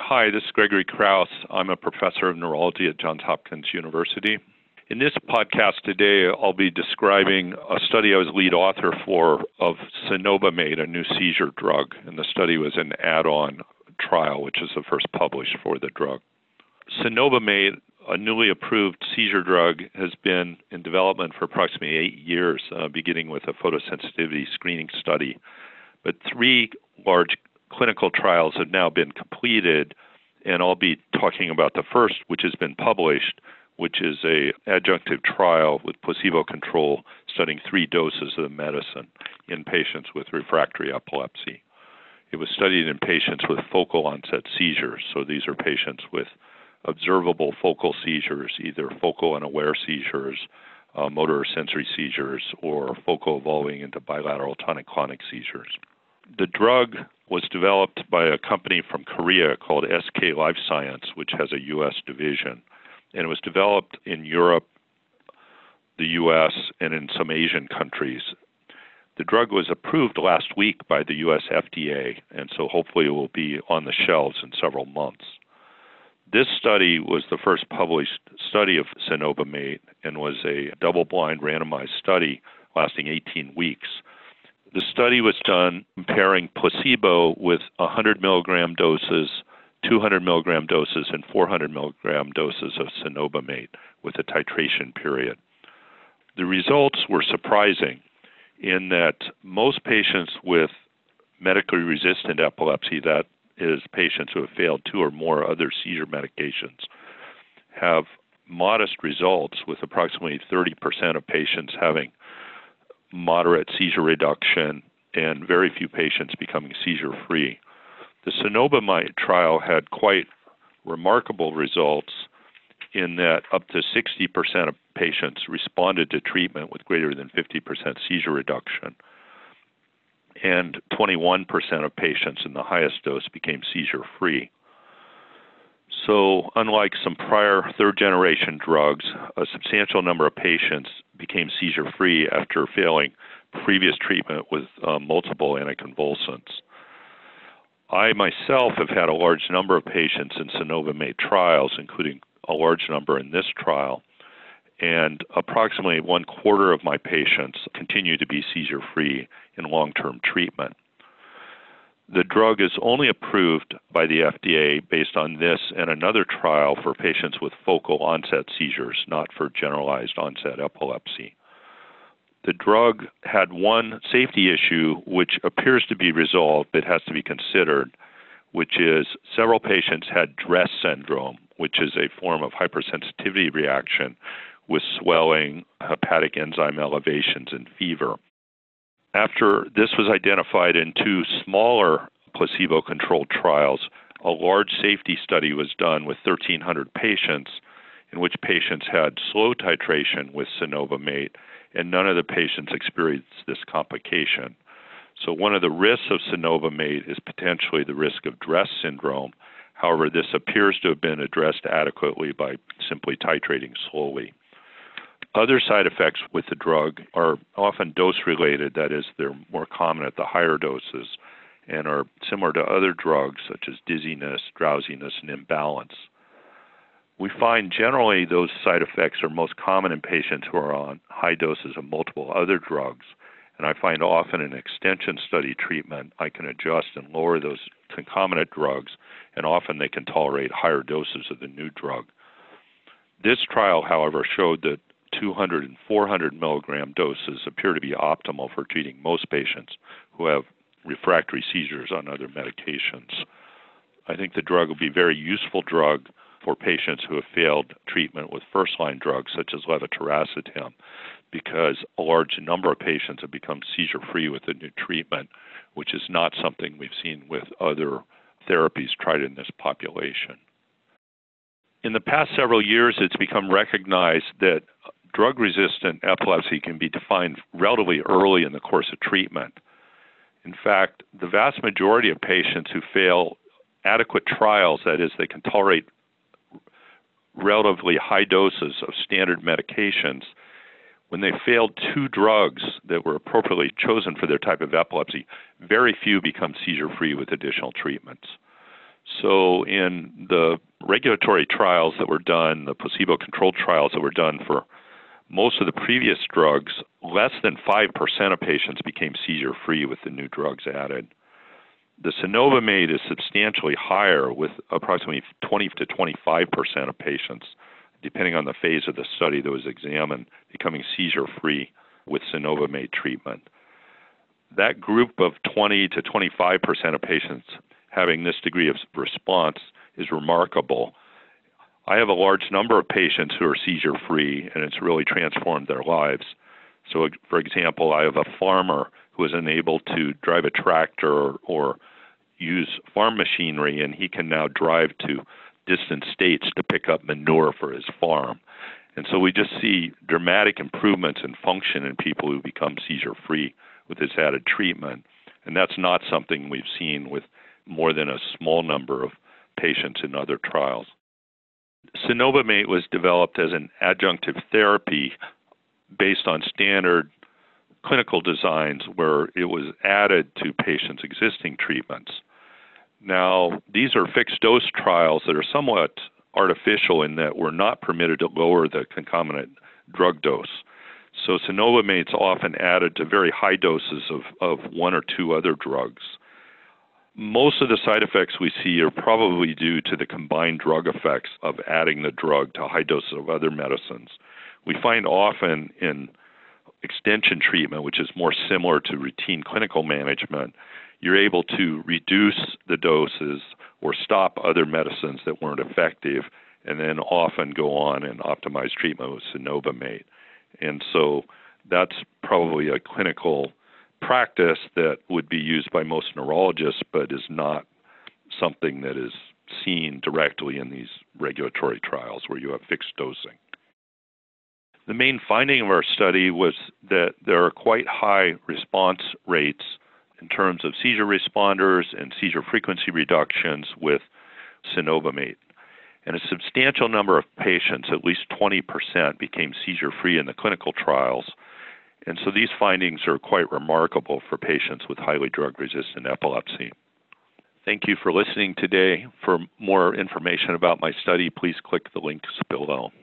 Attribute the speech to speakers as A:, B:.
A: Hi, this is Gregory Krauss. I'm a professor of neurology at Johns Hopkins University. In this podcast today, I'll be describing a study I was lead author for of cenobamate, a new seizure drug, and the study was an add-on trial, which is the first published for the drug. Cenobamate, a newly approved seizure drug, has been in development for approximately eight years, uh, beginning with a photosensitivity screening study. But three large clinical trials have now been completed, and I'll be talking about the first, which has been published, which is a adjunctive trial with placebo control studying three doses of the medicine in patients with refractory epilepsy. It was studied in patients with focal onset seizures, so these are patients with observable focal seizures, either focal and aware seizures, uh, motor or sensory seizures, or focal evolving into bilateral tonic-clonic seizures. The drug was developed by a company from Korea called SK Life Science, which has a U.S. division and it was developed in Europe, the US, and in some Asian countries. The drug was approved last week by the US FDA, and so hopefully it will be on the shelves in several months. This study was the first published study of cenobamate and was a double blind randomized study lasting 18 weeks. Study was done comparing placebo with 100 milligram doses 200 milligram doses and 400 milligram doses of cenobamate with a titration period. The results were surprising in that most patients with medically resistant epilepsy, that is, patients who have failed two or more other seizure medications, have modest results with approximately 30% of patients having moderate seizure reduction and very few patients becoming seizure free. The cenobamate trial had quite remarkable results in that up to 60% of patients responded to treatment with greater than 50% seizure reduction, and 21% of patients in the highest dose became seizure free. So, unlike some prior third generation drugs, a substantial number of patients became seizure free after failing previous treatment with uh, multiple anticonvulsants. I myself have had a large number of patients in cenobamate trials, including a large number in this trial, and approximately one quarter of my patients continue to be seizure free in long term treatment. The drug is only approved by the FDA based on this and another trial for patients with focal onset seizures, not for generalized onset epilepsy. The drug had one safety issue which appears to be resolved but has to be considered, which is several patients had DRESS syndrome, which is a form of hypersensitivity reaction with swelling, hepatic enzyme elevations, and fever. After this was identified in two smaller placebo controlled trials, a large safety study was done with 1,300 patients in which patients had slow titration with cenobamate and none of the patients experienced this complication. So, one of the risks of cenobamate is potentially the risk of DRESS syndrome. However, this appears to have been addressed adequately by simply titrating slowly. Other side effects with the drug are often dose related, that is, they're more common at the higher doses and are similar to other drugs such as dizziness, drowsiness, and imbalance. We find generally those side effects are most common in patients who are on high doses of multiple other drugs. And I find often in extension study treatment, I can adjust and lower those concomitant drugs, and often they can tolerate higher doses of the new drug. This trial, however, showed that 200 and 400 milligram doses appear to be optimal for treating most patients who have refractory seizures on other medications. I think the drug will be a very useful drug for patients who have failed treatment with first line drugs such as levetiracetam because a large number of patients have become seizure free with the new treatment, which is not something we've seen with other therapies tried in this population. In the past several years, it's become recognized that drug resistant epilepsy can be defined relatively early in the course of treatment. In fact, the vast majority of patients who fail adequate trials, that is, they can tolerate relatively high doses of standard medications, when they failed two drugs that were appropriately chosen for their type of epilepsy, very few become seizure free with additional treatments. So, in the regulatory trials that were done, the placebo controlled trials that were done for most of the previous drugs, less than 5% of patients became seizure free with the new drugs added. The cenobamate is substantially higher, with approximately 20 to 25% of patients, depending on the phase of the study that was examined, becoming seizure free with cenobamate treatment. That group of 20 to 25% of patients having this degree of response is remarkable. I have a large number of patients who are seizure free, and it's really transformed their lives. So, for example, I have a farmer who is unable to drive a tractor or, or use farm machinery, and he can now drive to distant states to pick up manure for his farm. And so we just see dramatic improvements in function in people who become seizure free with this added treatment. And that's not something we've seen with more than a small number of patients in other trials. Cenobamate was developed as an adjunctive therapy based on standard clinical designs where it was added to patients' existing treatments. Now, these are fixed dose trials that are somewhat artificial in that we're not permitted to lower the concomitant drug dose. So, cenobamate is often added to very high doses of, of one or two other drugs. Most of the side effects we see are probably due to the combined drug effects of adding the drug to high doses of other medicines. We find often in extension treatment, which is more similar to routine clinical management, you're able to reduce the doses or stop other medicines that weren't effective, and then often go on and optimize treatment with cenobamate. And so that's probably a clinical practice that would be used by most neurologists, but is not something that is seen directly in these regulatory trials where you have fixed dosing. The main finding of our study was that there are quite high response rates in terms of seizure responders and seizure frequency reductions with cenobamate. And a substantial number of patients, at least 20%, became seizure free in the clinical trials. And so these findings are quite remarkable for patients with highly drug resistant epilepsy. Thank you for listening today. For more information about my study, please click the links below.